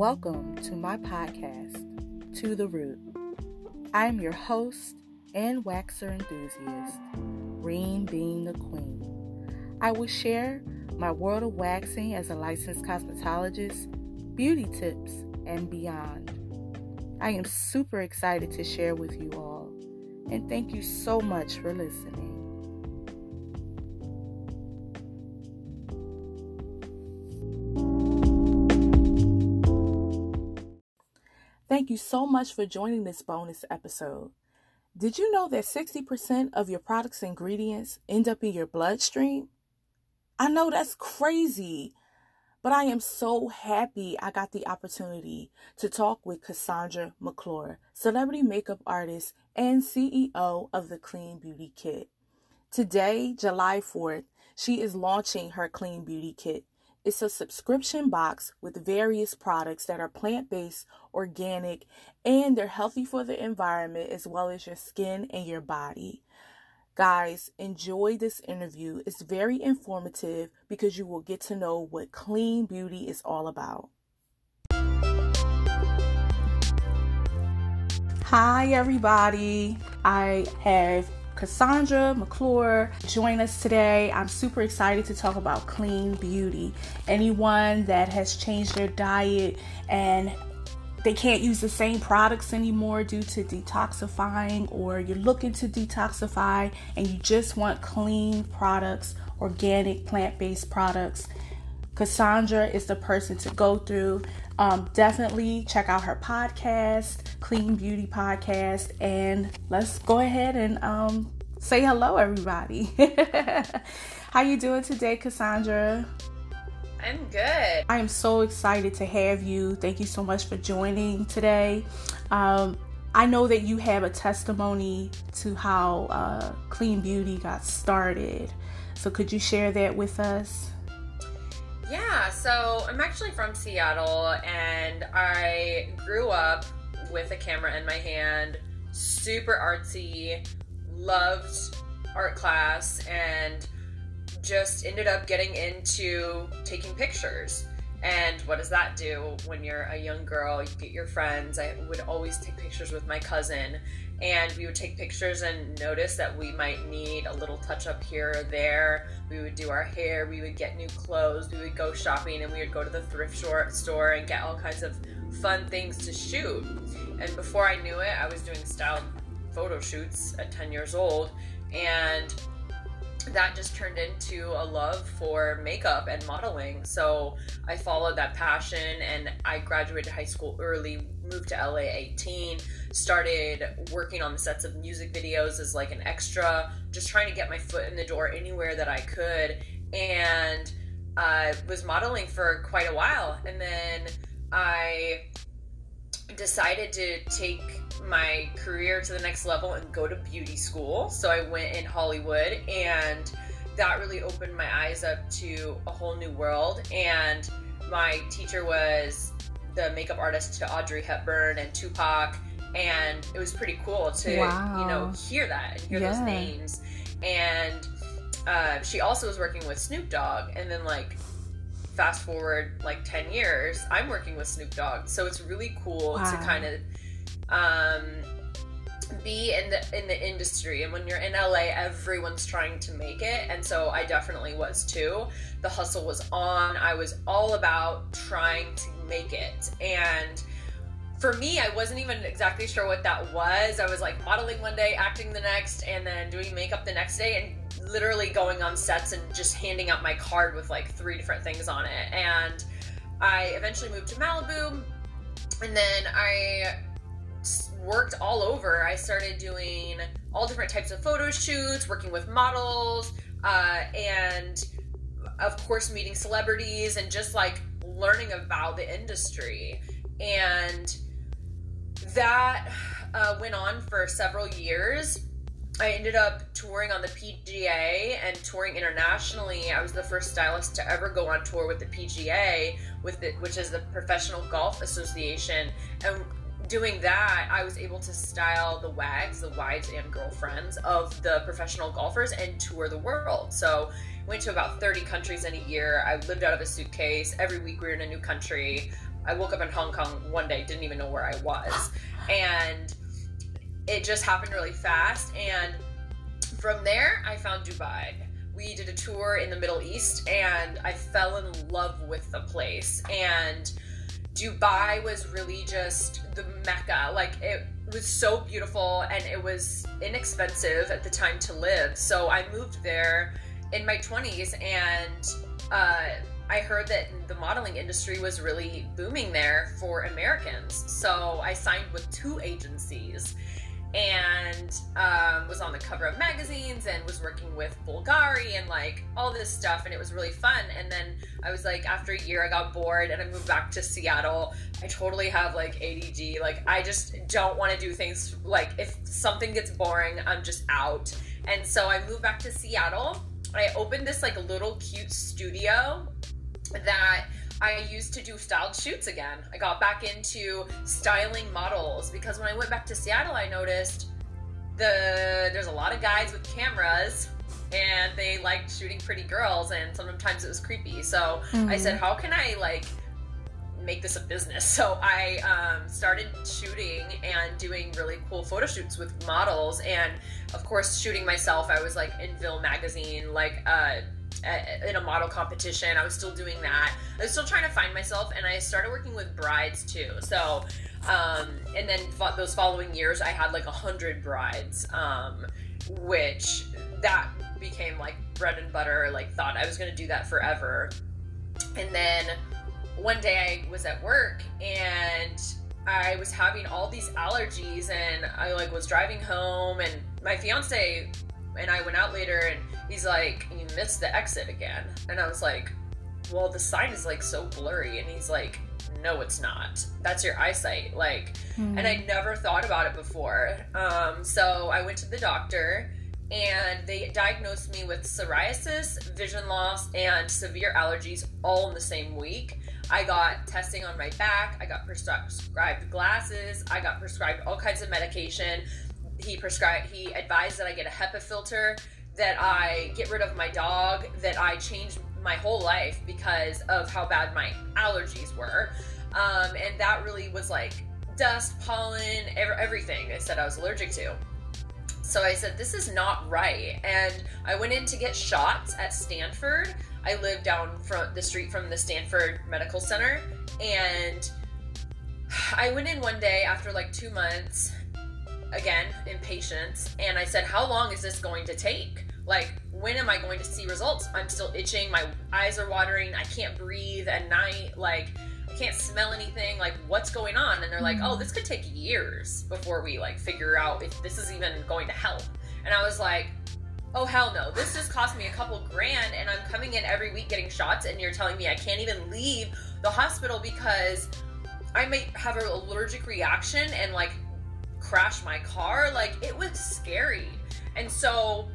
Welcome to my podcast, To the Root. I am your host and waxer enthusiast, Reen being the Queen. I will share my world of waxing as a licensed cosmetologist, beauty tips, and beyond. I am super excited to share with you all, and thank you so much for listening. You so much for joining this bonus episode. Did you know that 60% of your product's ingredients end up in your bloodstream? I know that's crazy, but I am so happy I got the opportunity to talk with Cassandra McClure, celebrity makeup artist and CEO of the Clean Beauty Kit. Today, July 4th, she is launching her Clean Beauty Kit it's a subscription box with various products that are plant based, organic, and they're healthy for the environment as well as your skin and your body. Guys, enjoy this interview. It's very informative because you will get to know what clean beauty is all about. Hi, everybody. I have Cassandra McClure join us today. I'm super excited to talk about clean beauty. Anyone that has changed their diet and they can't use the same products anymore due to detoxifying, or you're looking to detoxify and you just want clean products, organic, plant based products. Cassandra is the person to go through. Um, definitely check out her podcast, Clean Beauty Podcast, and let's go ahead and um, say hello, everybody. How you doing today, Cassandra? I'm good. I am so excited to have you. Thank you so much for joining today. Um, I know that you have a testimony to how uh, Clean Beauty got started. So, could you share that with us? Yeah, so I'm actually from Seattle and I grew up with a camera in my hand, super artsy, loved art class, and just ended up getting into taking pictures. And what does that do when you're a young girl? You get your friends. I would always take pictures with my cousin, and we would take pictures and notice that we might need a little touch up here or there. We would do our hair, we would get new clothes, we would go shopping, and we would go to the thrift store and get all kinds of fun things to shoot. And before I knew it, I was doing styled photo shoots at 10 years old, and that just turned into a love for makeup and modeling. So I followed that passion and I graduated high school early, moved to LA 18, started working on the sets of music videos as like an extra, just trying to get my foot in the door anywhere that I could. And I uh, was modeling for quite a while. And then I decided to take my career to the next level and go to beauty school. So I went in Hollywood and that really opened my eyes up to a whole new world. And my teacher was the makeup artist to Audrey Hepburn and Tupac. And it was pretty cool to, wow. you know, hear that and hear yeah. those names. And uh, she also was working with Snoop Dogg. And then, like, fast forward like 10 years, I'm working with Snoop Dogg. So it's really cool wow. to kind of um, be in the in the industry. And when you're in LA everyone's trying to make it. And so I definitely was too. The hustle was on. I was all about trying to make it. And for me I wasn't even exactly sure what that was I was like modeling one day acting the next and then doing makeup the next day and literally going on sets and just handing out my card with like three different things on it and I eventually moved to Malibu and then I worked all over. I started doing all different types of photo shoots, working with models, uh, and of course, meeting celebrities and just like learning about the industry. And that uh, went on for several years. I ended up touring on the PGA and touring internationally. I was the first stylist to ever go on tour with the PGA, with the, which is the Professional Golf Association, and doing that, I was able to style the wags, the wives and girlfriends of the professional golfers and tour the world. So went to about 30 countries in a year. I lived out of a suitcase. Every week we were in a new country. I woke up in Hong Kong one day, didn't even know where I was. And it just happened really fast. And from there, I found Dubai. We did a tour in the Middle East and I fell in love with the place. And Dubai was really just the mecca. Like it was so beautiful and it was inexpensive at the time to live. So I moved there in my 20s and uh, I heard that the modeling industry was really booming there for Americans. So I signed with two agencies and um, was on the cover of magazines and was working with Bulgari and like all this stuff and it was really fun. And then I was like after a year I got bored and I moved back to Seattle. I totally have like ADD like I just don't want to do things like if something gets boring I'm just out. And so I moved back to Seattle. I opened this like little cute studio that I used to do styled shoots again. I got back into styling models because when I went back to Seattle, I noticed the there's a lot of guys with cameras and they liked shooting pretty girls and sometimes it was creepy. So mm-hmm. I said, how can I like make this a business? So I um, started shooting and doing really cool photo shoots with models and of course shooting myself. I was like in Ville magazine, like uh, in a model competition. I was still doing that. I was still trying to find myself, and I started working with brides too. So, um, and then those following years, I had like a hundred brides, um, which that became like bread and butter. Like, thought I was going to do that forever. And then one day I was at work and I was having all these allergies, and I like was driving home, and my fiance and I went out later and he's like, You missed the exit again. And I was like, Well, the sign is like so blurry. And he's like, No, it's not. That's your eyesight. Like, mm. and I never thought about it before. Um, so I went to the doctor and they diagnosed me with psoriasis, vision loss, and severe allergies all in the same week. I got testing on my back, I got prescribed glasses, I got prescribed all kinds of medication he prescribed he advised that I get a HEPA filter, that I get rid of my dog, that I change my whole life because of how bad my allergies were. Um, and that really was like dust, pollen, everything they said I was allergic to. So I said, this is not right. And I went in to get shots at Stanford. I live down from the street from the Stanford Medical Center. And I went in one day after like two months again, impatience. And I said, How long is this going to take? Like, when am I going to see results? I'm still itching. My eyes are watering. I can't breathe at night. Like, I can't smell anything. Like, what's going on? And they're like, mm. Oh, this could take years before we like figure out if this is even going to help. And I was like, Oh hell no! This just cost me a couple grand, and I'm coming in every week getting shots, and you're telling me I can't even leave the hospital because I might have an allergic reaction and like crash my car. Like it was scary. And so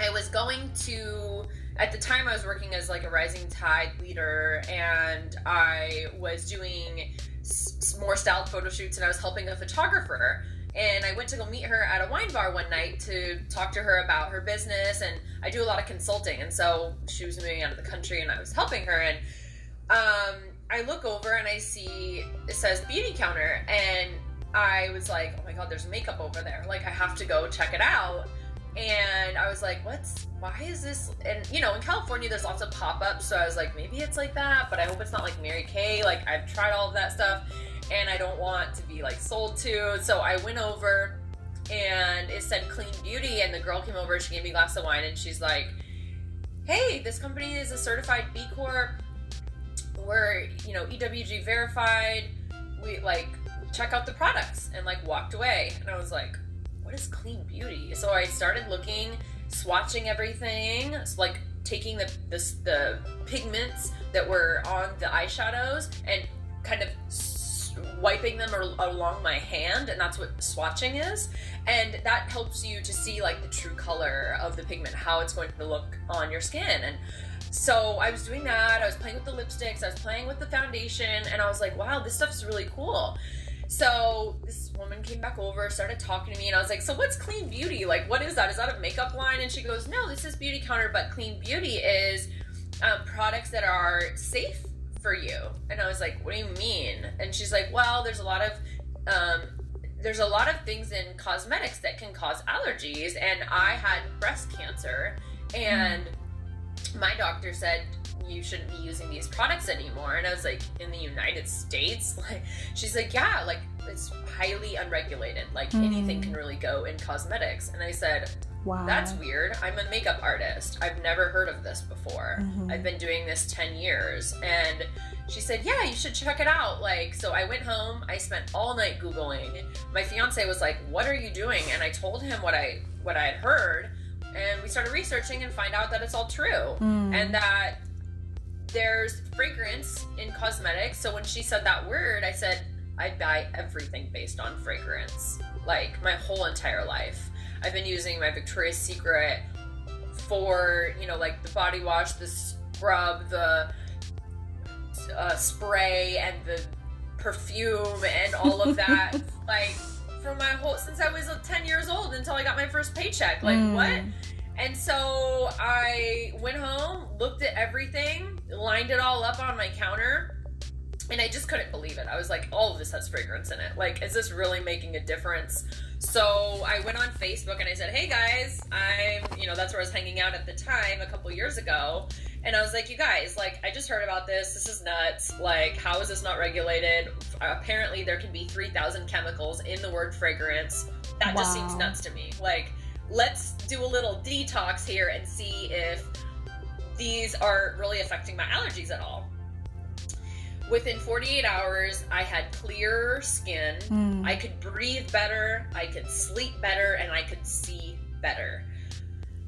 I was going to at the time I was working as like a rising tide leader and I was doing s- more styled photo shoots and I was helping a photographer and I went to go meet her at a wine bar one night to talk to her about her business and I do a lot of consulting and so she was moving out of the country and I was helping her and um, I look over and I see it says Beautycounter and I was like, oh my god, there's makeup over there. Like I have to go check it out. And I was like, what's why is this? And you know, in California, there's lots of pop ups. So I was like, maybe it's like that, but I hope it's not like Mary Kay. Like I've tried all of that stuff and I don't want to be like sold to. So I went over and it said clean beauty. And the girl came over, she gave me a glass of wine and she's like, hey, this company is a certified B Corp. We're, you know, EWG verified. We like check out the products and like walked away. And I was like, what is clean beauty? So I started looking, swatching everything, so like taking the, the the pigments that were on the eyeshadows and kind of wiping them along my hand and that's what swatching is. And that helps you to see like the true color of the pigment how it's going to look on your skin. And so I was doing that. I was playing with the lipsticks. I was playing with the foundation. And I was like wow this stuff's really cool so this woman came back over, started talking to me, and I was like, "So what's clean beauty? Like, what is that? Is that a makeup line?" And she goes, "No, this is Beautycounter, but clean beauty is um, products that are safe for you. And I was like, what do you mean? And she's like, well, there's a lot of um, there's a lot of things in cosmetics that can cause allergies. And I had breast cancer, and my doctor said you shouldn't be using these products anymore. And I was like, in the United States, like she's like, yeah, like it's highly unregulated. Like Mm. anything can really go in cosmetics. And I said, Wow. that's weird. I'm a makeup artist. I've never heard of this before. Mhm. I've been doing this 10 years. And she said, Yeah, you should check it out. Like, so I went home, I spent all night Googling. My fiance was like, What are you doing? And I told him what I what I had heard. And we started researching and find out that it's all true. Mm. And that there's fragrance in cosmetics. So when she said that word, I said, I buy everything based on fragrance. Like my whole entire life. I've been using my Victoria's Secret for, you know, like the body wash, the scrub, the uh, spray, and the perfume, and all of that. like from my whole, since I was uh, 10 years old until I got my first paycheck. Like, Mm. what? And so I went home, looked at everything, lined it all up on my counter, and I just couldn't believe it. I was like, all of this has fragrance in it. Like, is this really making a difference? So I went on Facebook and I said, hey guys, I'm, you know, that's where I was hanging out at the time a couple years ago. And I was like, you guys, like, I just heard about this. This is nuts. Like, how is this not regulated? Apparently, there can be 3,000 chemicals in the word fragrance. That just seems nuts to me. Like, let's do a little detox here and see if these are really affecting my allergies at all. Within 48 hours, I had clearer skin. Mm. I could breathe better, I could sleep better, and I could see better.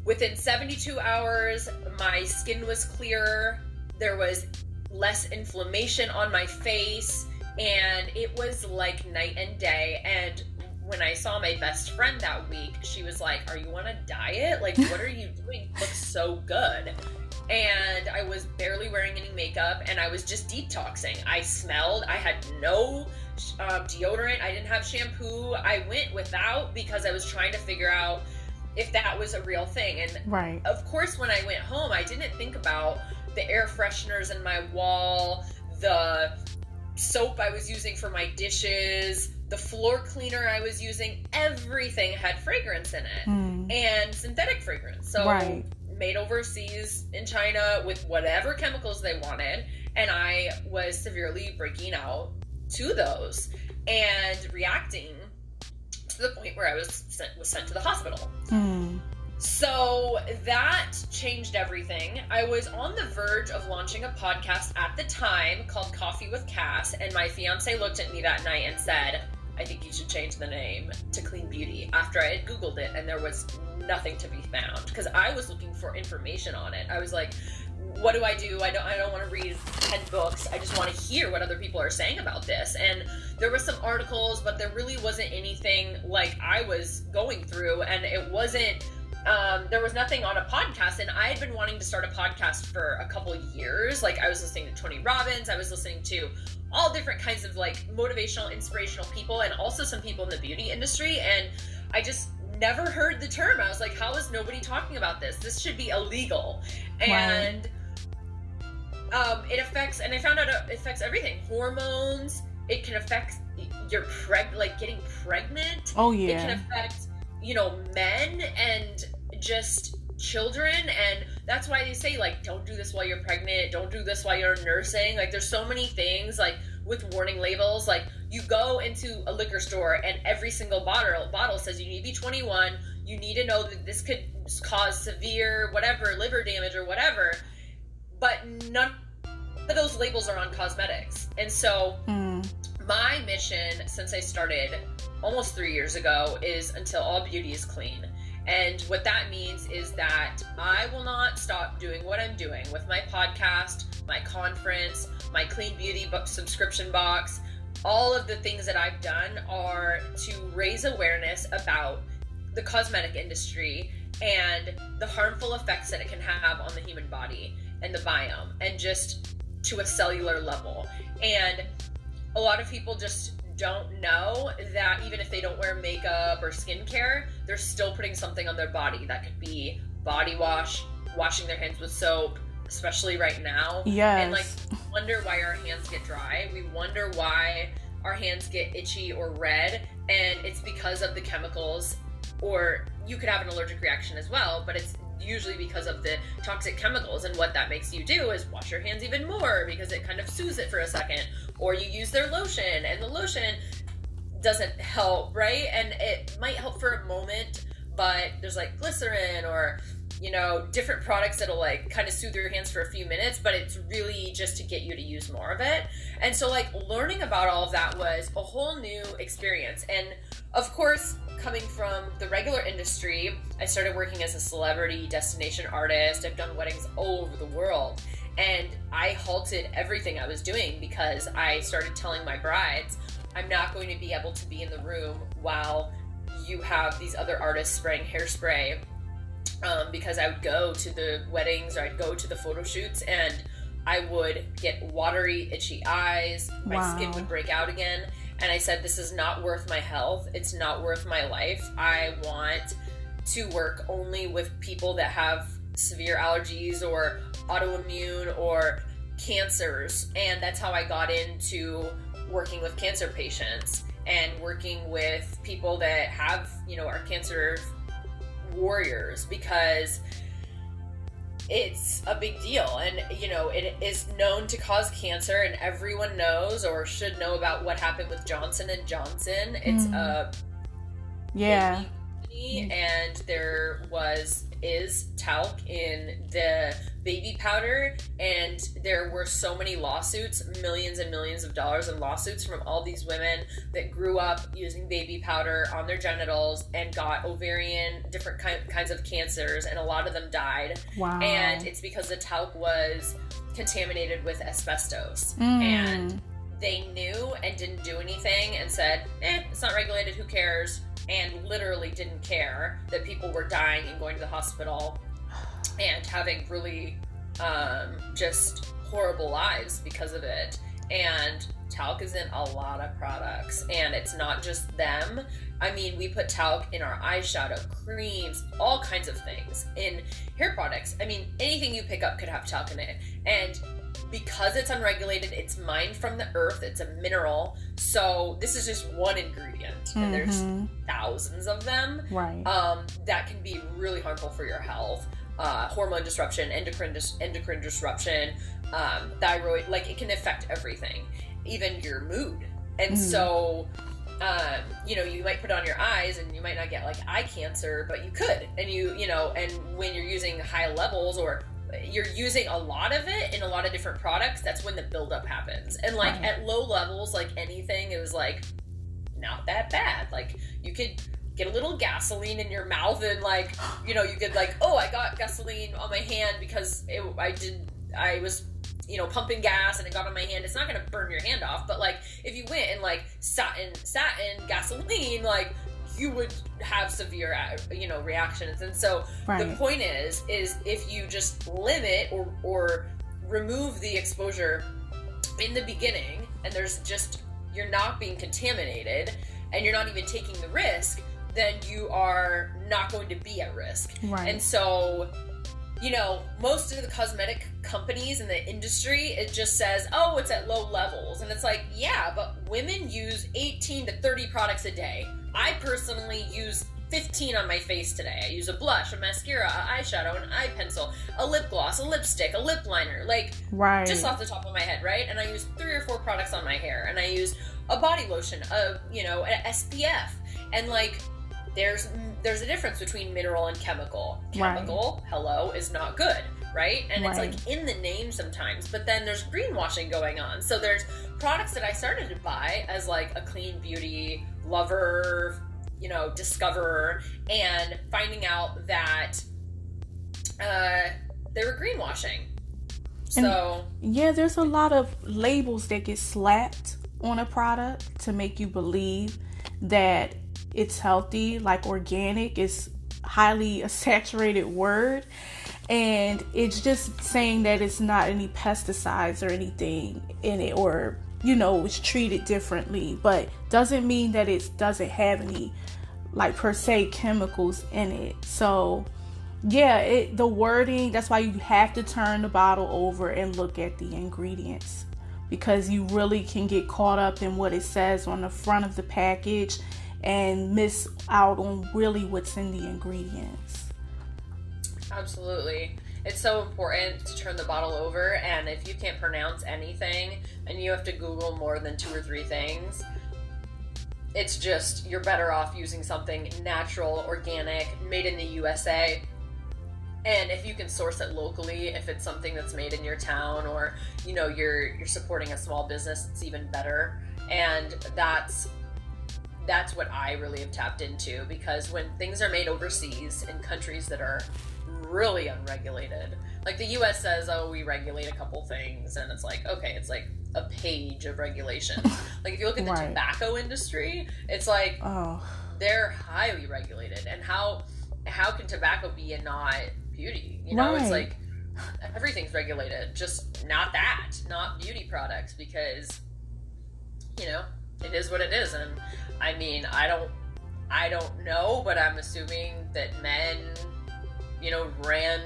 Within 72 hours, my skin was clearer, there was less inflammation on my face, and it was like night and day. And when I saw my best friend that week, she was like, Are you on a diet? Like, what are you doing? You look so good. And I was barely wearing any makeup, and I was just detoxing. I smelled, I had no um, deodorant. I didn't have shampoo. I went without because I was trying to figure out if that was a real thing. And Right. of course, when I went home, I didn't think about the air fresheners in my wall, the soap I was using for my dishes, the floor cleaner I was using. Everything had fragrance in it Mm. and synthetic fragrance. So Right. made overseas in China with whatever chemicals they wanted, and I was severely breaking out to those and reacting to the point where I was sent was sent to the hospital. Mm. So that changed everything. I was on the verge of launching a podcast at the time called Coffee with Cass, and my fiance looked at me that night and said, I think you should change the name to Clean Beauty after I had Googled it and there was nothing to be found because I was looking for information on it. I was like, what do I do? I don't I don't want to read 10 books. I just want to hear what other people are saying about this. And there were some articles, but there really wasn't anything like I was going through and it wasn't um, there was nothing on a podcast and i had been wanting to start a podcast for a couple years like i was listening to tony robbins i was listening to all different kinds of like motivational inspirational people and also some people in the beauty industry and i just never heard the term. I was like how is nobody talking about this? This should be illegal. And um, it affects and i found out it affects everything. Hormones it can affect your preg like getting pregnant. Oh yeah. it can affect you know men and just children and that's why they say like don't do this while you're pregnant don't do this while you're nursing like there's so many things like with warning labels like you go into a liquor store and every single bottle bottle says you need to be 21 you need to know that this could cause severe whatever liver damage or whatever but none of those labels are on cosmetics and so Mm. my mission since I started almost three years ago is until all beauty is clean. And what that means is that I will not stop doing what I'm doing with my podcast, my conference, my clean beauty book subscription box. All of the things that I've done are to raise awareness about the cosmetic industry and the harmful effects that it can have on the human body and the biome and just to a cellular level. And a lot of people just don't know that even if they don't wear makeup or skincare, they're still putting something on their body. That could be body wash, washing their hands with soap, especially right now. Yes. And like wonder why our hands get dry. We wonder why our hands get itchy or red, and it's because of the chemicals or you could have an allergic reaction as well, but it's usually because of the toxic chemicals and what that makes you do is wash your hands even more because it kind of soothes it for a second or you use their lotion and the lotion doesn't help right? And it might help for a moment but there's like glycerin or you know different products that'll like kind of soothe your hands for a few minutes but it's really just to get you to use more of it and so like learning about all of that was a whole new experience and of course coming from the regular industry, I started working as a celebrity destination artist. I've done weddings all over the world. And I halted everything I was doing because I started telling my brides, I'm not going to be able to be in the room while you have these other artists spraying hairspray. Um, because I would go to the weddings or I'd go to the photo shoots and I would get watery, itchy eyes. My wow. skin would break out again and I said, This is not worth my health. It's not worth my life. I want to work only with people that have severe allergies or autoimmune or cancers. And that's how I got into working with cancer patients and working with people that have, you know, are cancer warriors because it's a big deal. And you know it is known to cause cancer and everyone knows or should know about what happened with johnson and johnson. It's mm. a yeah. and there was is talc in the baby powder and there were so many lawsuits millions and millions of dollars in lawsuits from all these women that grew up using baby powder on their genitals and got ovarian different ki- kinds of cancers and a lot of them died. Wow. And it's because the talc was contaminated with asbestos. Mm. and they knew and didn't do anything and said eh it's not regulated who cares and literally didn't care that people were dying and going to the hospital and having really um, just horrible lives because of it. And talc is in a lot of products, and it's not just them. I mean, we put talc in our eyeshadow, creams, all kinds of things. In hair products, I mean, anything you pick up could have talc in it. And because it's unregulated, it's mined from the earth, it's a mineral. So this is just one ingredient, mm-hmm. and there's mm-hmm. thousands of them. Right. Um, that can be really harmful for your health. Uh, hormone disruption, endocrine dis- endocrine disruption, um, thyroid, like it can affect everything, even your mood. And mm. so, um, you know, you might put on your eyes and you might not get like eye cancer, but you could. And you, you know, and when you're using high levels or you're using a lot of it in a lot of different products, that's when the buildup happens. And like right. at low levels, like anything, it was like not that bad. Like you could get a little gasoline in your mouth and like you know you could like oh I got gasoline on my hand because it, I did I was you know pumping gas and it got on my hand. It's not gonna burn your hand off, but like if you went and like sat in sat in gasoline like you would have severe uh, you know reactions. And so right. the point is is if you just limit or or remove the exposure in the beginning and there's just you're not being contaminated and you're not even taking the risk then you are not going to be at risk. Right. And so you know, most of the cosmetic companies in the industry, it just says, oh, it's at low levels. And it's like, yeah, but women use 18 to 30 products a day. I personally use 15 on my face today. I use a blush, a mascara, an eyeshadow, an eye pencil, a lip gloss, a lipstick, a lip liner. Like, right. just off the top of my head, right? And I use three or four products on my hair. And I use a body lotion, a, you know, an SPF. And like, there's there's a difference between mineral and chemical. Chemical, right. hello, is not good, right? And right. it's like in the name sometimes, but then there's greenwashing going on. So there's products that I started to buy as like a clean beauty lover, you know, discoverer, and finding out that uh, they were greenwashing. So and yeah, there's a lot of labels that get slapped on a product to make you believe that it's healthy, like organic is highly a saturated word. And it's just saying that it's not any pesticides or anything in it, or you know, it's treated differently, but doesn't mean that it doesn't have any, like per se, chemicals in it. So, yeah, it the wording, that's why you have to turn the bottle over and look at the ingredients because you really can get caught up in what it says on the front of the package and miss out on really what's in the ingredients. Absolutely. It's so important to turn the bottle over, and if you can't pronounce anything and you have to Google more than two or three things, it's just you're better off using something natural, organic, made in the USA. And if you can source it locally, if it's something that's made in your town or you know you're you're supporting a small business, it's even better. And that's that's what I really have tapped into because when things are made overseas in countries that are really unregulated, like the US says, oh, we regulate a couple things, and it's like, okay, it's like a page of regulations. like if you look at the right. tobacco industry, it's like oh. they're highly regulated. And how how can tobacco be and not beauty? You know, right. it's like everything's regulated, just not that, not beauty products, because you know it is what it is. And I mean, I don't I don't know, but I'm assuming that men, you know, ran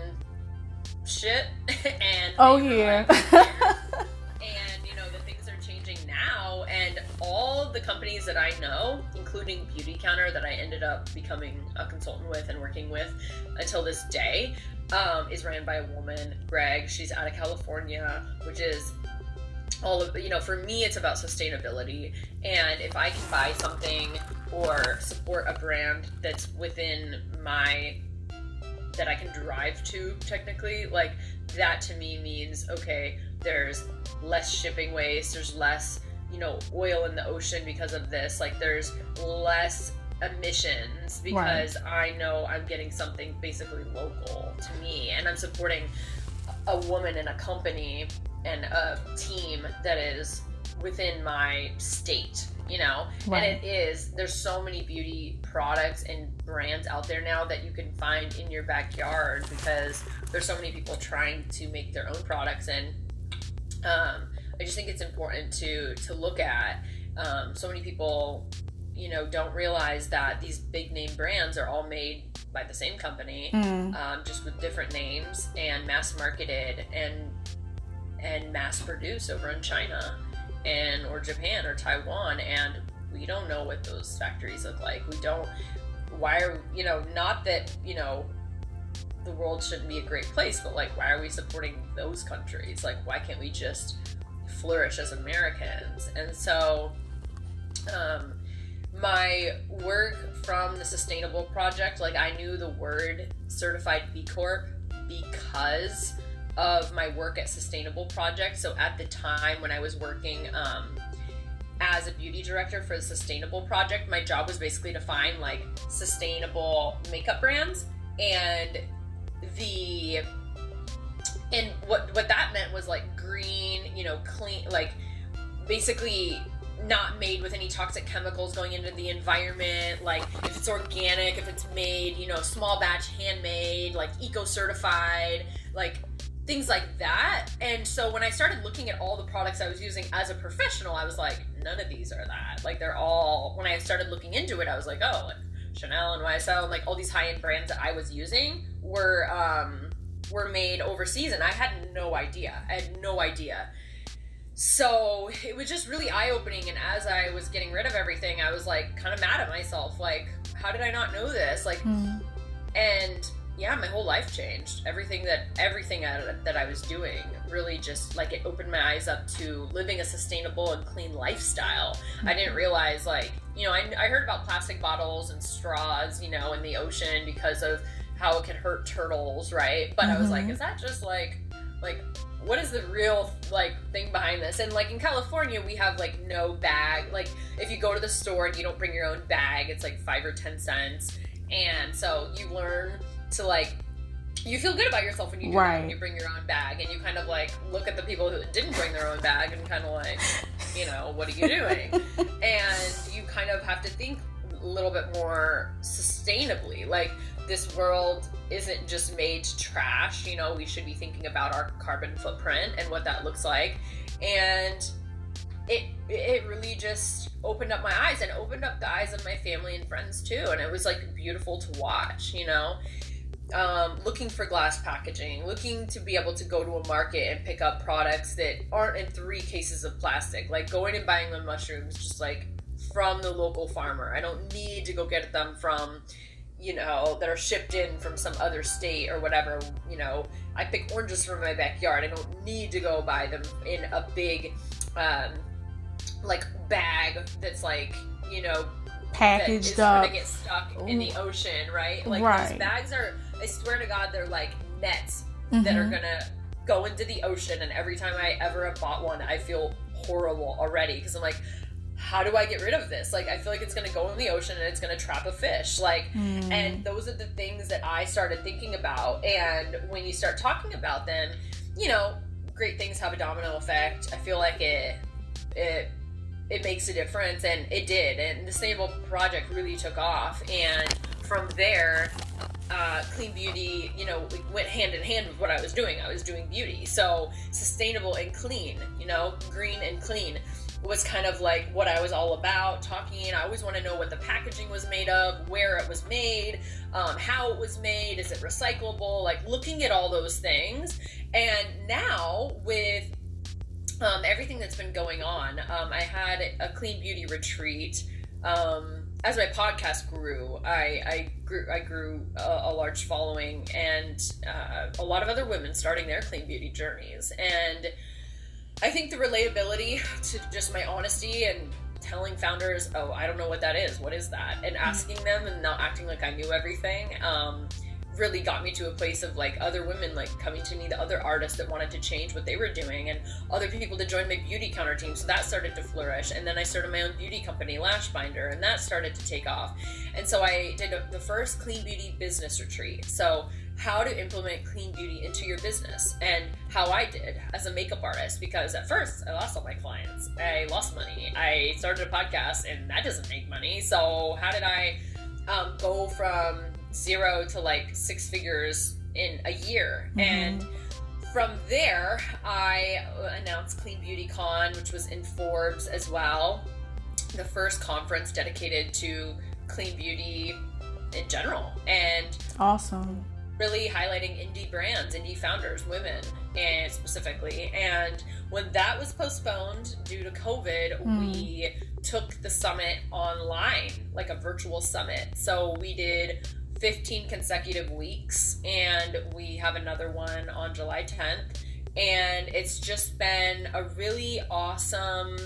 shit and oh yeah. and you know the things are changing now. And all the companies that i know including Beautycounter that i ended up becoming a consultant with and working with until this day um, is ran by a woman Gregg. She's out of california which is all of you know for me it's about sustainability and if i can buy something or support a brand that's within my that I can drive to technically, like that to me means okay, there's less shipping waste, there's less, you know, oil in the ocean because of this, like there's less emissions because right. I know I'm getting something basically local to me and I'm supporting a woman in a company and a team that is within my state you know right. and it is there's so many beauty products and brands out there now that you can find in your backyard because there's so many people trying to make their own products and um, i just think it's important to to look at um, so many people you know don't realize that these big name brands are all made by the same company mm. um, just with different names and mass marketed and and mass produce over in china and or Japan or Taiwan and we don't know what those factories look like. We don't why are you know, not that, you know, the world shouldn't be a great place, but like why are we supporting those countries? Like why can't we just flourish as Americans? And so um my work from the sustainable project, like I knew the word certified B Corp because of my work at Sustainable Project. So at the time when I was working um, as a beauty director for the Sustainable Project, my job was basically to find like sustainable makeup brands and the and what what that meant was like green, you know, clean like basically not made with any toxic chemicals going into the environment like if it's organic if it's made you know small batch handmade like eco certified like things like that. And so when I started looking at all the products I was using as a professional, I was like, none of these are that. Like they're all when I started looking into it, I was like, oh, like Chanel and YSL and like all these high end brands that I was using were um were made overseas and I had no idea. I had no idea. So it was just really eye opening. And as I was getting rid of everything, I was like kind of mad at myself. Like, how did I not know this? Like, mm. and yeah, my whole life changed. Everything that everything that I was doing really just like it opened my eyes up to living a sustainable and clean lifestyle. Mm-hmm. I didn't realize like you know I, I heard about plastic bottles and straws you know in the ocean because of how it can hurt turtles, right? But mm-hmm. I was like, mm-hmm. is that just like like what is the real like thing behind this and like in california we have like no bag like if you go to the store and you don't bring your own bag it's like five or ten cents and so you learn to like you feel good about yourself when you do right. that when you bring your own bag and you kind of like look at the people who didn't bring their own bag and kind of like you know what are you doing? And you kind of have to think a little bit more sustainably. Like this world isn't just made to trash you know we should be thinking about our carbon footprint and what that looks like. And it it really just opened up my eyes and opened up the eyes of my family and friends too. And it was like beautiful to watch you know um, looking for glass packaging, looking to be able to go to a market and pick up products that aren't in three cases of plastic, like going and buying the mushrooms just like from the local farmer. I don't need to go get them from, you know, that are shipped in from some other state or whatever. You know, I pick oranges from my backyard. I don't need to go buy them in a big, um, like bag that's like, you know, packaged that up. Gonna get stuck Ooh. in the ocean, right? Like right. these bags are. I swear to God, they're like nets mm-hmm. that are mm-hmm. gonna go into the ocean. And every time I ever have bought one, I feel horrible already because I'm like, how do I get rid of this? Like, I feel like it's to go in the ocean and it's to trap a fish. Like, mm. and those are the things that I started thinking about. And when you start talking about them, you know, great things have a domino effect. I feel like it, it, it makes a difference, and it did. And the Sustainable Project really took off. And from there, uh, clean beauty, you know, went hand in hand with what I was doing. I was doing beauty. So sustainable and clean, you know, green and clean was kind of like what I was all about. Talking, I always want to know what the packaging was made of, where it was made, um, how it was made, is it recyclable, like looking at all those things. And now with um, everything that's been going on, um, I had a clean beauty retreat. Um, as my podcast grew, I, I grew I grew a, a large following and uh, a lot of other women starting their clean beauty journeys and I think the relatability to just my honesty and telling founders, oh, I don't know what that is. What is that? And mm-hmm. asking them and not acting like I knew everything. Um, really got me to a place of like other women like coming to me the other artists that wanted to change what they were doing and other people to join my Beautycounter team so that started to flourish and then i started my own beauty company lashbinder and that started to take off and so i did the first clean beauty business retreat so how to implement clean beauty into your business and how I did as a makeup artist because at first I lost all my clients. I lost money. I started a podcast and that doesn't make money. So how did I um, go from zero to like six figures in a year? Mm-hmm. And from there, I announced Clean Beauty Con, which was in Forbes as well. The first conference dedicated to clean beauty in general. And awesome really highlighting indie brands, indie founders, women, and specifically. And when that was postponed due to COVID, mm. we took the summit online, like a virtual summit. So we did 15 consecutive weeks, and we have another one on July 10th. And it's just been a really awesome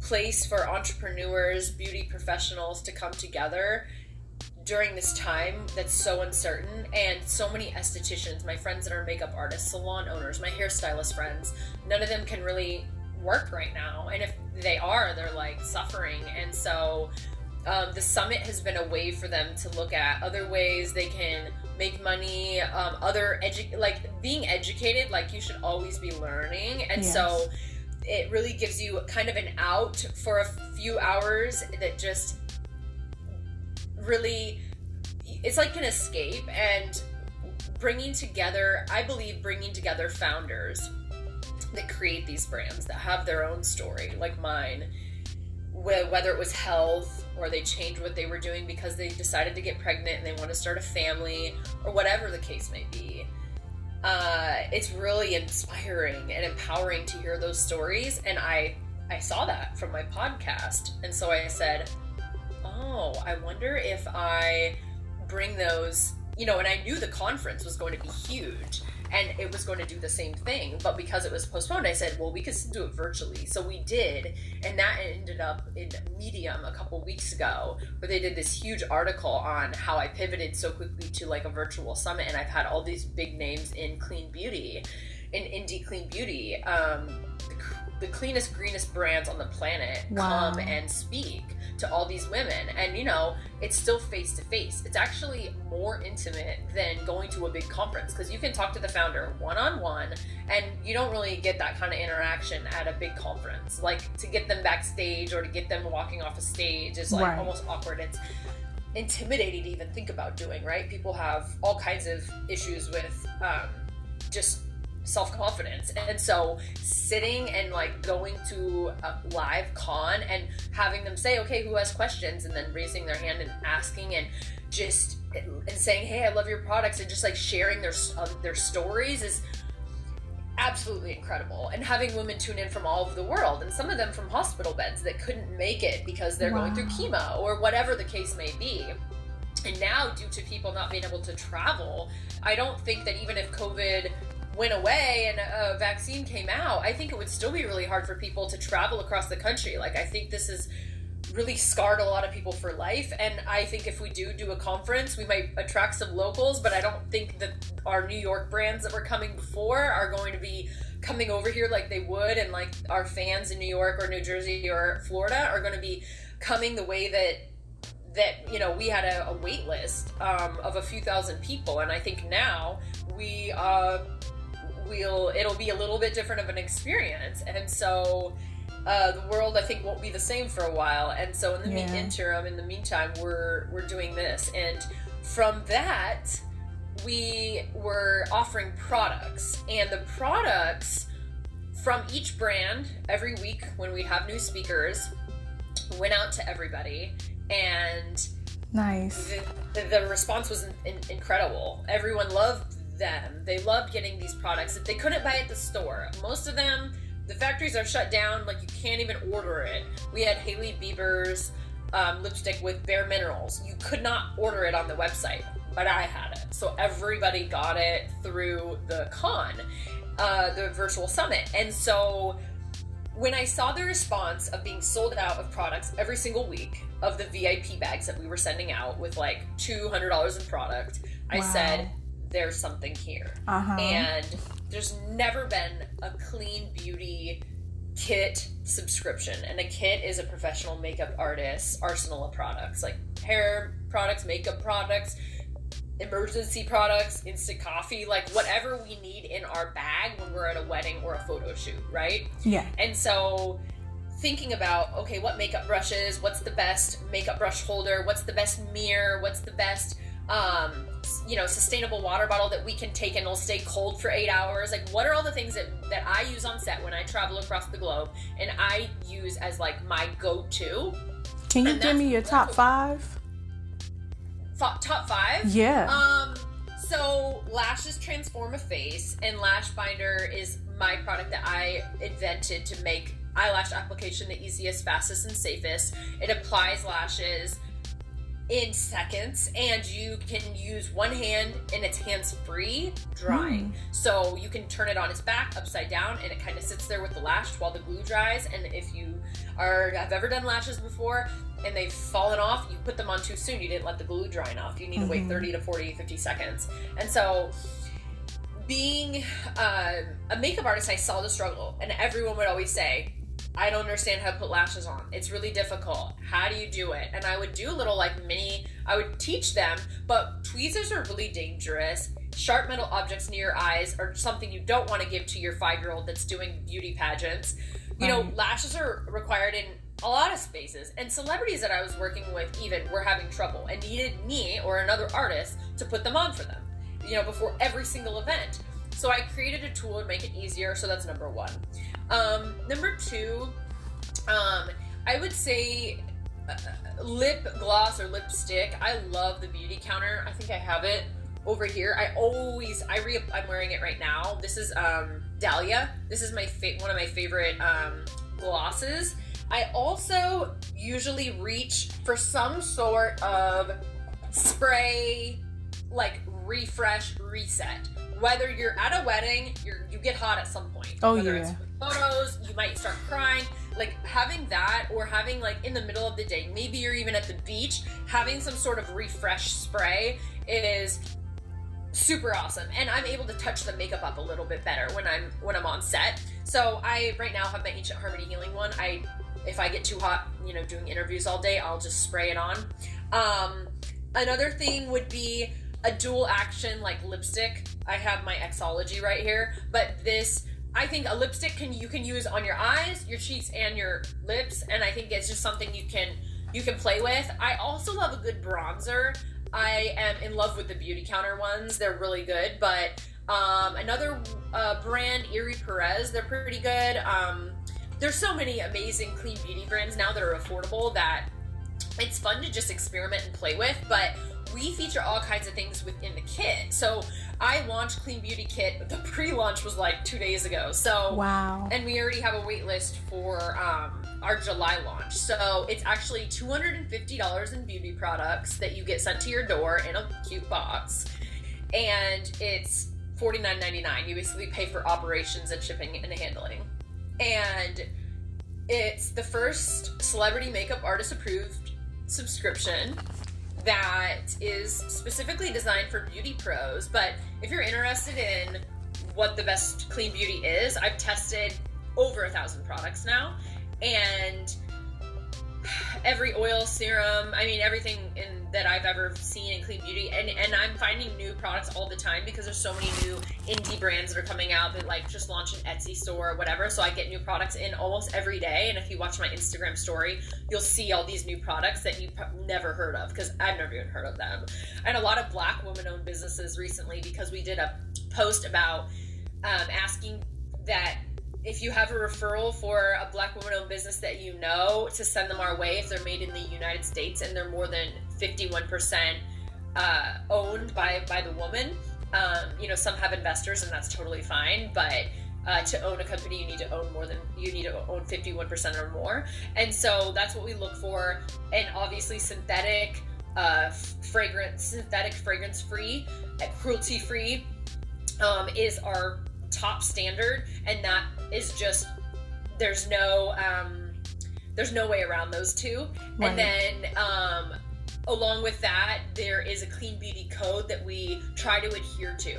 place for entrepreneurs, beauty professionals to come together during this time that's so uncertain and so many estheticians my friends that are makeup artists salon owners my hairstylist friends none of them can really work right now and if they are they're like suffering and so um, the summit has been a way for them to look at other ways they can make money um, other edu- like being educated like you should always be learning and yes. so it really gives you kind of an out for a few hours that just really it's like an escape and bringing together i believe bringing together founders that create these brands that have their own story like mine whether it was health or they changed what they were doing because they decided to get pregnant and they want to start a family or whatever the case may be. Uh, it's really inspiring and empowering to hear those stories and i i saw that from my podcast. And so i said oh, I wonder if I bring those, you know, and I knew the conference was going to be huge and it was going to do the same thing. But because it was postponed, I said, well, we could do it virtually. So we did. And that ended up in Medium a couple weeks ago, where they did this huge article on how I pivoted so quickly to like a virtual summit. And I've had all these big names in clean beauty, in indie clean beauty. Um, the cleanest, greenest brands on the planet wow. come and speak to all these women. And, you know, it's still face to face. It's actually more intimate than going to a big conference because you can talk to the founder one on one and you don't really get that kind of interaction at a big conference. Like to get them backstage or to get them walking off a stage is like right. almost awkward. It's intimidating to even think about doing, right? People have all kinds of issues with um, just self confidence. And so sitting and like going to a live con and having them say, okay, who has questions? And then raising their hand and asking and just and saying, "Hey, I love your products," and just like sharing their um, their stories is absolutely incredible. And having women tune in from all over the world, and some of them from hospital beds that couldn't make it because they're wow. going through chemo or whatever the case may be. And now, due to people not being able to travel, I don't think that even if COVID went away and a vaccine came out, I think it would still be really hard for people to travel across the country. Like, I think this is really scarred a lot of people for life. And I think if we do do a conference, we might attract some locals, but I don't think that our New York brands that were coming before are going to be coming over here like they would, and like our fans in New York or New Jersey or Florida are going to be coming the way that that you know we had a, a wait list um, of a few thousand people and i think now we uh, we'll it'll be a little bit different of an experience and so uh, the world I think won't be the same for a while. And so in the yeah. interim, in the meantime, we're we're doing this, and from that, we were offering products, and the products from each brand every week when we have new speakers went out to everybody, and nice. The, the, response was in, in, incredible. Everyone loved them. They loved getting these products that they couldn't buy at the store. Most of them the factories are shut down. Like you can't even order it. We had Hailey Bieber's um, lipstick with bareMinerals. You could not order it on the website, but I had it. So everybody got it through the con, uh, the virtual summit. And so when I saw the response of being sold out of products every single week of the VIP bags that we were sending out with like $200 in product, I said, there's something here. Uh-huh. And there's never been a clean beauty kit subscription and a kit is a professional makeup artist arsenal of products like hair products makeup products emergency products instant coffee like whatever we need in our bag when we're at a wedding or a photo shoot right yeah and so thinking about okay what makeup brushes what's the best makeup brush holder what's the best mirror what's the best um, you know, sustainable water bottle that we can take and it'll stay cold for eight hours. Like, what are all the things that, that I use on set when I travel across the globe and I use as like my go to? Can you give me your top five? F- top five? Yeah. Um, so lashes transform a face, and Lash Binder is my product that I invented to make eyelash application the easiest, fastest, and safest. It applies lashes in seconds and you can use one hand and it's hands free drying mm. so you can turn it on its back upside down and it kind of sits there with the lash while the glue dries and if you are have ever done lashes before and they've fallen off you put them on too soon you didn't let the glue dry enough you need mm-hmm. to wait mm-hmm. 30 to 40 50 seconds and so being uh, a makeup artist i saw the struggle and everyone would always say I don't understand how to put lashes on. It's really difficult. How do you do it? And I would do little like mini, I would teach them, but tweezers are really dangerous. Sharp metal objects near your eyes are something you don't want to give to your five year old that's doing beauty pageants. You know, lashes are required in a lot of spaces, and celebrities that I was working with even were having trouble and needed me or another artist to put them on for them, you know, before every single event. So I created a tool to make it easier. So that's number one. Um, number two, um, I would say uh, lip gloss or lipstick. I love the Beautycounter. I think I have it over here. I always I re I'm wearing it right now. This is um Dahlia. This is my one of my favorite um glosses. I also usually reach for some sort of spray like refresh reset whether you're at a wedding, you're you get hot at some point. Oh whether yeah. It's photos, you might start crying. Like having that, or having like in the middle of the day, maybe you're even at the beach, having some sort of refresh spray is super awesome and i'm able to touch the makeup up a little bit better when i'm when i'm on set so i right now have my ancient harmony healing one i if i get too hot you know doing interviews all day i'll just spray it on um another thing would be a dual action like lipstick. I have my Axiology right here, but this I think a lipstick can you can use on your eyes, your cheeks, and your lips, and I think it's just something you can you can play with. I also love a good bronzer. I am in love with the Beautycounter ones; they're really good. But um, another uh, brand, Ere Perez, they're pretty good. Um, there's so many amazing clean beauty brands now that are affordable that it's fun to just experiment and play with. But we feature all kinds of things within the kit. So I launched Clean Beauty Kit. The pre-launch was like two days ago. So wow, and we already have a wait list for um, our July launch. So it's actually two hundred and fifty dollars in beauty products that you get sent to your door in a cute box, and it's forty nine ninety nine. You basically pay for operations and shipping and handling, and it's the first celebrity makeup artist approved subscription that is specifically designed for beauty pros. But if you're interested in what the best clean beauty is, I've tested over a thousand products now, and every oil serum i mean everything in that i've ever seen in clean beauty and and i'm finding new products all the time because there's so many new indie brands that are coming out that like just launch an etsy store or whatever so i get new products in almost every day and if you watch my instagram story you'll see all these new products that you've never heard of because i've never even heard of them. And a lot of black woman owned businesses recently because we did a post about um, asking that if you have a referral for a black woman owned business that you know to send them our way if they're made in the united states and they're more than 51% uh, owned by by the woman um, you know some have investors and that's totally fine but uh, to own a company you need to own more than you need to own 51% or more. And so that's what we look for. And obviously synthetic uh, fragrance synthetic fragrance free cruelty free um, is our top standard and that is just there's no um there's no way around those two. Right. and then um along with that there is a clean beauty code that we try to adhere to.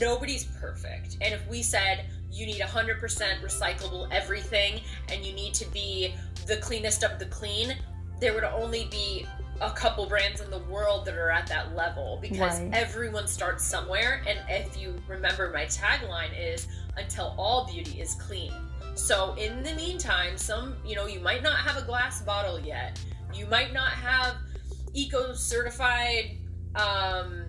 Nobody's perfect. And if we said you need 100% recyclable everything and you need to be the cleanest of the clean there would only be a couple brands in the world that are at that level because right. everyone starts somewhere. And if you remember my tagline is until all beauty is clean. So in the meantime some you know you might not have a glass bottle yet. You might not have eco certified um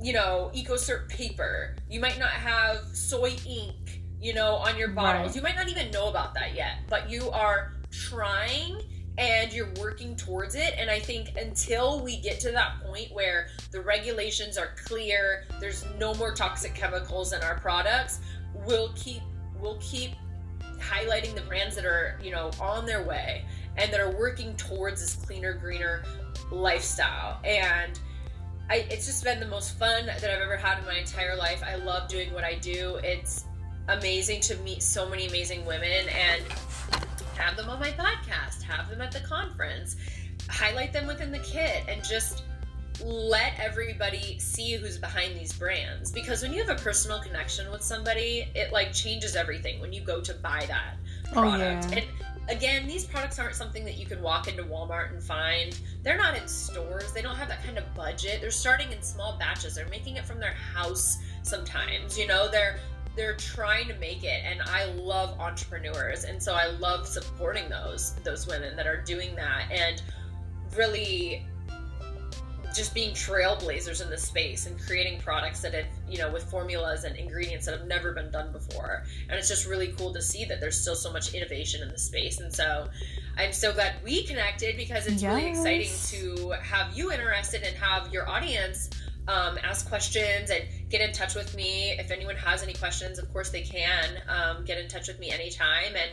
you know eco cert paper. You might not have soy ink you know on your bottles. Right. you might not even know about that yet but you are trying and you're working towards it. And I think until we get to that point where the regulations are clear, there's no more toxic chemicals in our products, we'll keep we'll keep highlighting the brands that are, you know, on their way and that are working towards this cleaner, greener lifestyle. And I, it's just been the most fun that I've ever had in my entire life. I love doing what I do. It's amazing to meet so many amazing women and have them on my podcast, have them at the conference, highlight them within the kit, and just let everybody see who's behind these brands. Because when you have a personal connection with somebody it like changes everything when you go to buy that oh, product. oh, yeah. and again these products aren't something that you can walk into walmart and find. They're not in stores. They don't have that kind of budget. They're starting in small batches. They're making it from their house sometimes you know? They're they're trying to make it and i love entrepreneurs and so i love supporting those those women that are doing that and really just being trailblazers in the space and creating products that have you know with formulas and ingredients that have never been done before and it's just really cool to see that there's still so much innovation in the space and so i'm so glad we connected because it's yes. really exciting to have you interested and have your audience um, ask questions and get in touch with me. If anyone has any questions, of course they can um, get in touch with me anytime. And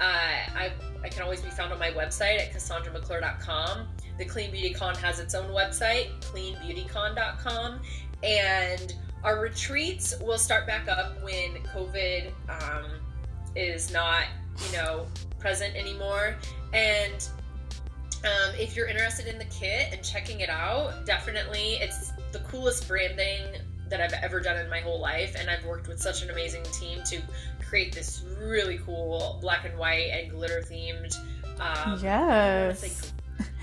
uh, I, I can always be found on my website at CassandraMcClure.com. The Clean Beauty Con has its own website, cleanbeautycon.com. And our retreats will start back up when COVID um, is not, you know, present anymore. And um, if you're interested in the kit and checking it out, definitely it's the coolest branding that I've ever done in my whole life. And I've worked with such an amazing team to create this really cool black and white and glitter themed. Um, yes.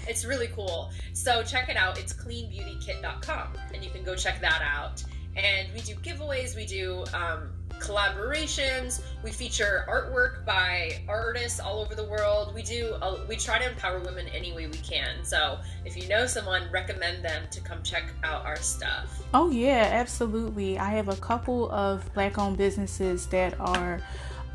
It's really cool. So check it out. It's cleanbeautykit.com and you can go check that out. And we do giveaways, we do um, collaborations. We feature artwork by artists all over the world. We do a, we try to empower women any way we can. So if you know someone, recommend them to come check out our stuff. Oh yeah, absolutely. I have a couple of black-owned businesses that are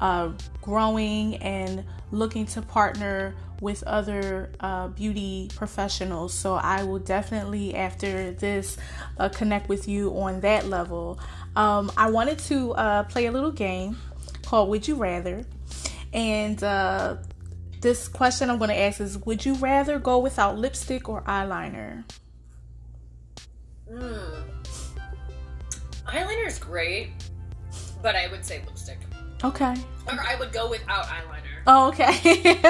uh, growing and looking to partner with other uh, beauty professionals. So I will definitely, after this, uh, connect with you on that level. Um, I wanted to uh, play a little game called Would You Rather. And uh, this question I'm going to ask is Would you rather go without lipstick or eyeliner? Mm. Eyeliner is great, but I would say lipstick. Okay. Or I would go without eyeliner. Oh, okay.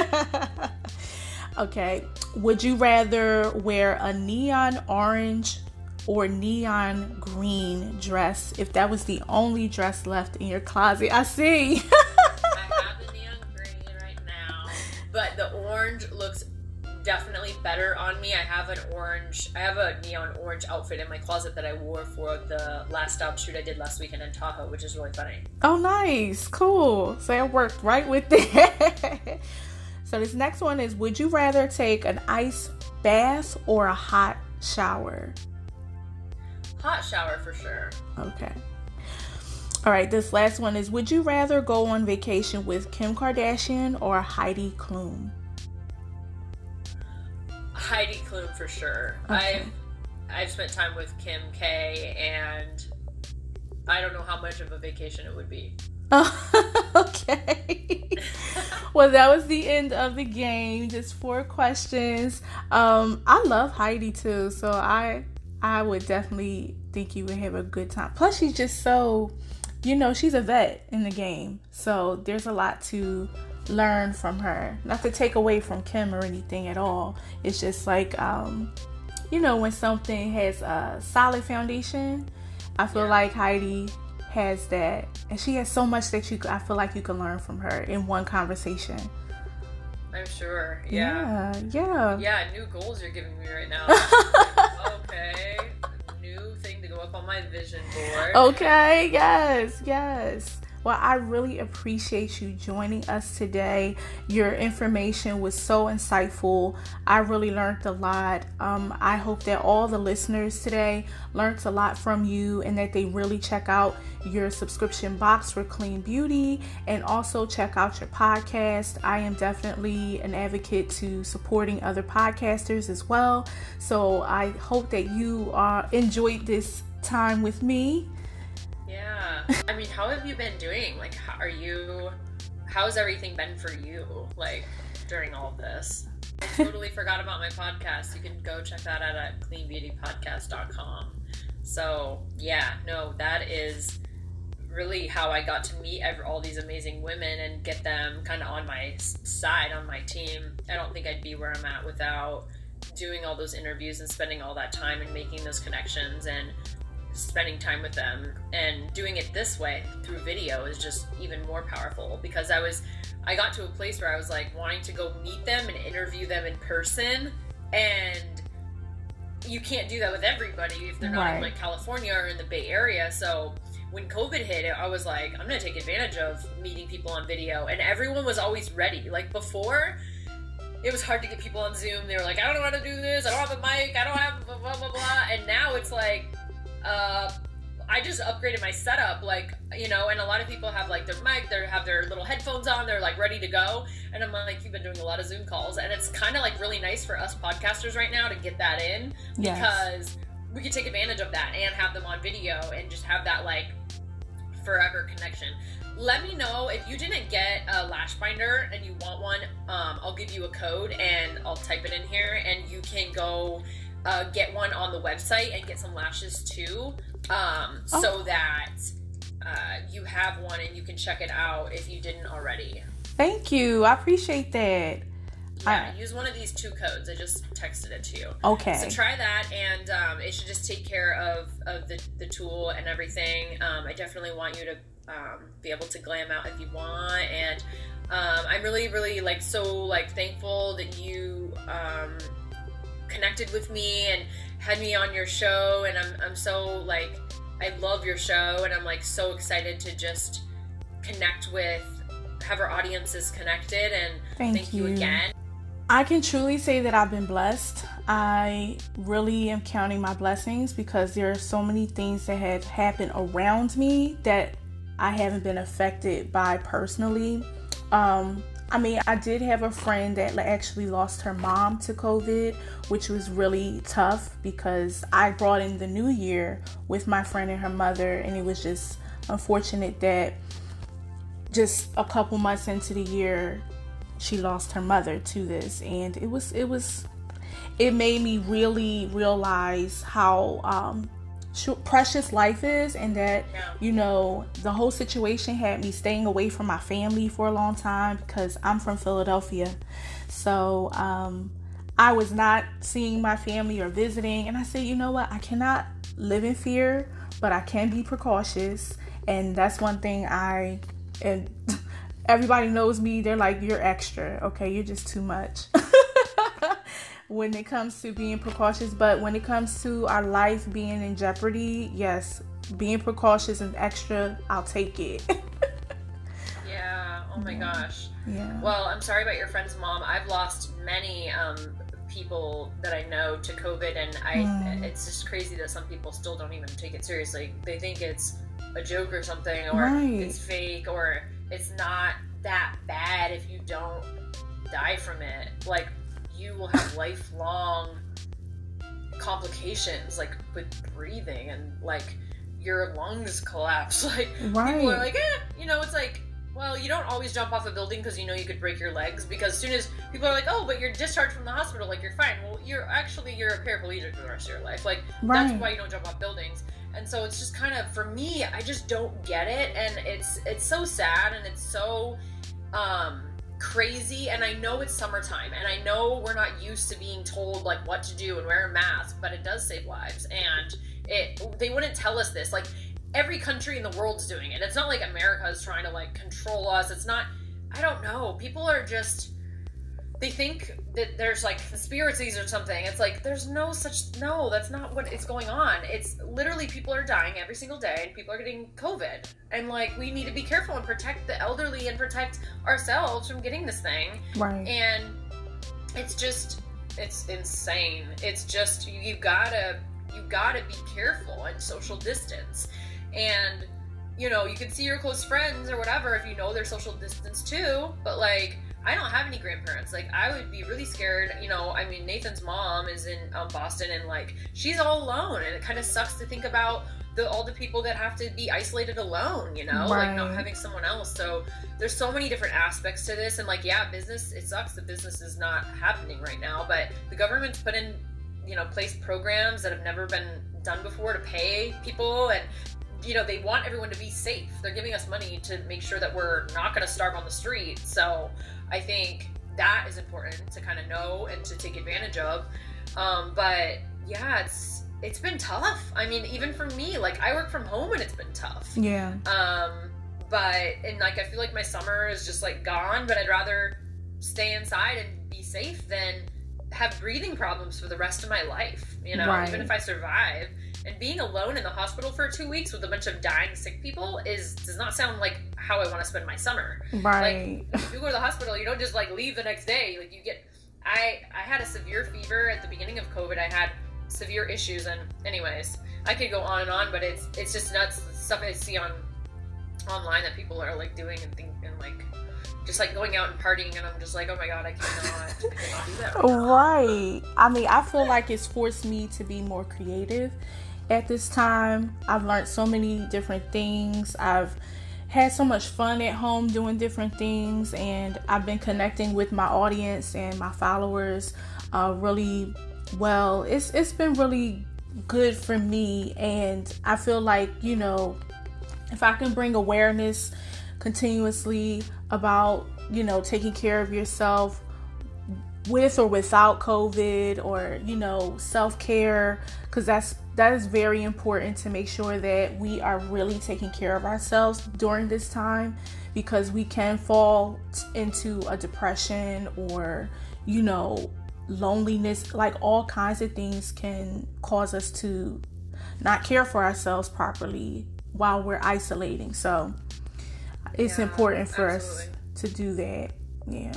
okay. Would you rather wear a neon orange or neon green dress if that was the only dress left in your closet? I see. I have the neon green right now, but the orange looks definitely better on me. I have an orange, I have a neon orange outfit in my closet that I wore for the last stop shoot I did last weekend in Tahoe, which is really funny. Oh, nice. Cool. So it worked right with that. so this next one is Would you rather take an ice bath or a hot shower? Hot shower for sure. Okay. All right, this last one is Would you rather go on vacation with Kim Kardashian or Heidi Klum? Heidi Klum for sure. Okay. I've I've spent time with Kim K and I don't know how much of a vacation it would be. Oh, okay. well, that was the end of the game. Just four questions. Um, I love Heidi too, so I I would definitely think you would have a good time. Plus, she's just so, you know, she's a vet in the game, so there's a lot to learn from her. Not to take away from Kim or anything at all. It's just like, um, you know, when something has a solid foundation, I feel Yeah. like Heidi has that, and she has so much that you. I feel like you can learn from her in one conversation. I'm sure. Yeah. yeah, yeah. Yeah, new goals you're giving me right now. okay. New thing to go up on my vision board. Okay, yes, yes. Well, I really appreciate you joining us today. Your information was so insightful. I really learned a lot. Um, I hope that all the listeners today learned a lot from you and that they really check out your subscription box for clean beauty and also check out your podcast. I am definitely an advocate to supporting other podcasters as well. So I hope that you uh, enjoyed this time with me. Yeah. I mean, how have you been doing? Like, how are you? How's everything been for you? Like during all of this? I totally forgot about my podcast. You can go check that out at cleanbeautypodcast.com. So yeah, no, that is really how I got to meet all these amazing women and get them kind of on my side, on my team. I don't think I'd be where I'm at without doing all those interviews and spending all that time and making those connections and spending time with them and doing it this way through video is just even more powerful because I was I got to a place where I was like wanting to go meet them and interview them in person and you can't do that with everybody if they're not Right. in like California or in the Bay Area so when COVID hit I was like I'm gonna take advantage of meeting people on video and everyone was always ready like before it was hard to get people on Zoom. They were like, I don't know how to do this. I don't have a mic. I don't have blah blah blah. blah. And now it's like, uh, I just upgraded my setup, like you know. And a lot of people have like their mic, they have their little headphones on, they're like ready to go. And I'm like, you've been doing a lot of Zoom calls, and it's kind of like really nice for us podcasters right now to get that in Yes. because we could take advantage of that and have them on video and just have that like forever connection. Let me know if you didn't get a lash binder and you want one. Um, I'll give you a code and I'll type it in here, and you can go uh, get one on the website and get some lashes too, um, Oh. so that uh, you have one and you can check it out if you didn't already. Thank you. I appreciate that. Yeah, I- use one of these two codes. I just texted it to you. Okay. So try that, and um, it should just take care of, of the, the tool and everything. Um, I definitely want you to um, be able to glam out if you want, and um, I'm really, really like so like thankful that you um, connected with me and had me on your show, and I'm I'm so like I love your show, and I'm like so excited to just connect with have our audiences connected, and Thank thank you you. again. I can truly say that I've been blessed. I really am counting my blessings because there are so many things that have happened around me that I haven't been affected by personally. Um, I mean, I did have a friend that actually lost her mom to COVID, which was really tough because I brought in the new year with my friend and her mother, and it was just unfortunate that just a couple months into the year, she lost her mother to this, and it was it was it made me really realize how um, precious life is and that you know the whole situation had me staying away from my family for a long time because i'm from philadelphia. So um, i was not seeing my family or visiting and i said you know what? I cannot live in fear but i can be precautious. And that's one thing i and everybody knows me they're like you're extra. Okay you're just too much when it comes to being precautious, but when it comes to our life being in jeopardy, yes, being precautious and extra, I'll take it. yeah. Oh my gosh. Yeah. Well, I'm sorry about your friend's mom. I've lost many um, people that I know to COVID, and I. Mm. It's just crazy that some people still don't even take it seriously. They think it's a joke or something, or right. it's fake, or it's not that bad if you don't die from it. Like you will have lifelong complications like with breathing and like your lungs collapse. Like right. people are like, eh, you know, it's like, well, you don't always jump off a building because you know you could break your legs. Because as soon as people are like, oh, but you're discharged from the hospital, like you're fine. Well, you're actually you're a paraplegic for the rest of your life. Like right. that's why you don't jump off buildings. And so it's just kind of for me, I just don't get it, and it's it's so sad and it's so um crazy and I know it's summertime and I know we're not used to being told like what to do and wear a mask, but it does save lives and it they wouldn't tell us this. Like every country in the world's doing it. It's not like America is trying to like control us. It's not I don't know. People are just they think that there's like conspiracies or something. It's like there's no such no, that's not what is going on. It's literally people are dying every single day and people are getting COVID. And like we need to be careful and protect the elderly and protect ourselves from getting this thing. Right. And it's just it's insane. It's just you, you gotta you gotta be careful and social distance. And you know, you can see your close friends or whatever if you know their social distance too, but like I don't have any grandparents. Like, I would be really scared. You know, I mean, Nathan's mom is in um, Boston, and like, she's all alone, and it kind of sucks to think about the all the people that have to be isolated alone. You know, right. like not having someone else. So there's so many different aspects to this, and like, yeah, business. It sucks The business is not happening right now, but the government's put in, you know, place programs that have never been done before to pay people and you know they want everyone to be safe they're giving us money to make sure that we're not going to starve on the street so I think that is important to kind of know and to take advantage of. Um, but yeah, it's it's been tough. I mean, even for me, like I work from home and it's been tough. Yeah. Um, but and like I feel like my summer is just like gone, but I'd rather stay inside and be safe than have breathing problems for the rest of my life. You know, right. even if I survive. And being alone in the hospital for two weeks with a bunch of dying sick people is does not sound like how I want to spend my summer. Right. Like, if you go to the hospital, you don't just like leave the next day. Like you get, I I had a severe fever at the beginning of COVID. I had severe issues, and anyways, I could go on and on, but it's it's just nuts stuff I see on online that people are like doing and think and like just like going out and partying and I'm just like, oh my god, I cannot, I cannot do that. Right, right. I mean, I feel like it's forced me to be more creative at this time. I've learned so many different things. I've had so much fun at home doing different things, and I've been connecting with my audience and my followers uh, really well. It's it's been really good for me, and I feel like you know if I can bring awareness continuously about you know taking care of yourself with or without COVID or you know self care because that's that is very important to make sure that we are really taking care of ourselves during this time because we can fall into a depression or you know loneliness. Like all kinds of things can cause us to not care for ourselves properly while we're isolating. So it's yeah, important for absolutely. us to do that. Yeah.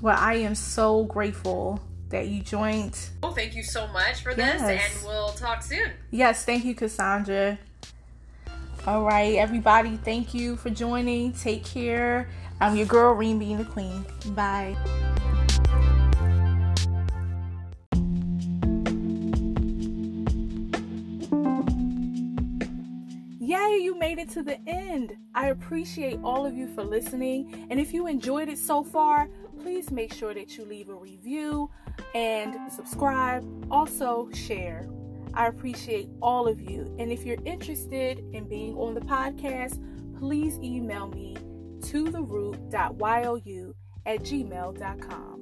Well i am so grateful that you joined. Well, thank you so much for this, and we'll talk soon. Yes, thank you, Cassandra. All right, everybody, thank you for joining. Take care. I'm your girl, Reem being the queen. Bye. Yay, you made it to the end. I appreciate all of you for listening. And if you enjoyed it so far, please make sure that you leave a review and subscribe. Also, share. I appreciate all of you. And if you're interested in being on the podcast, please email me to the root.you at gmail.com.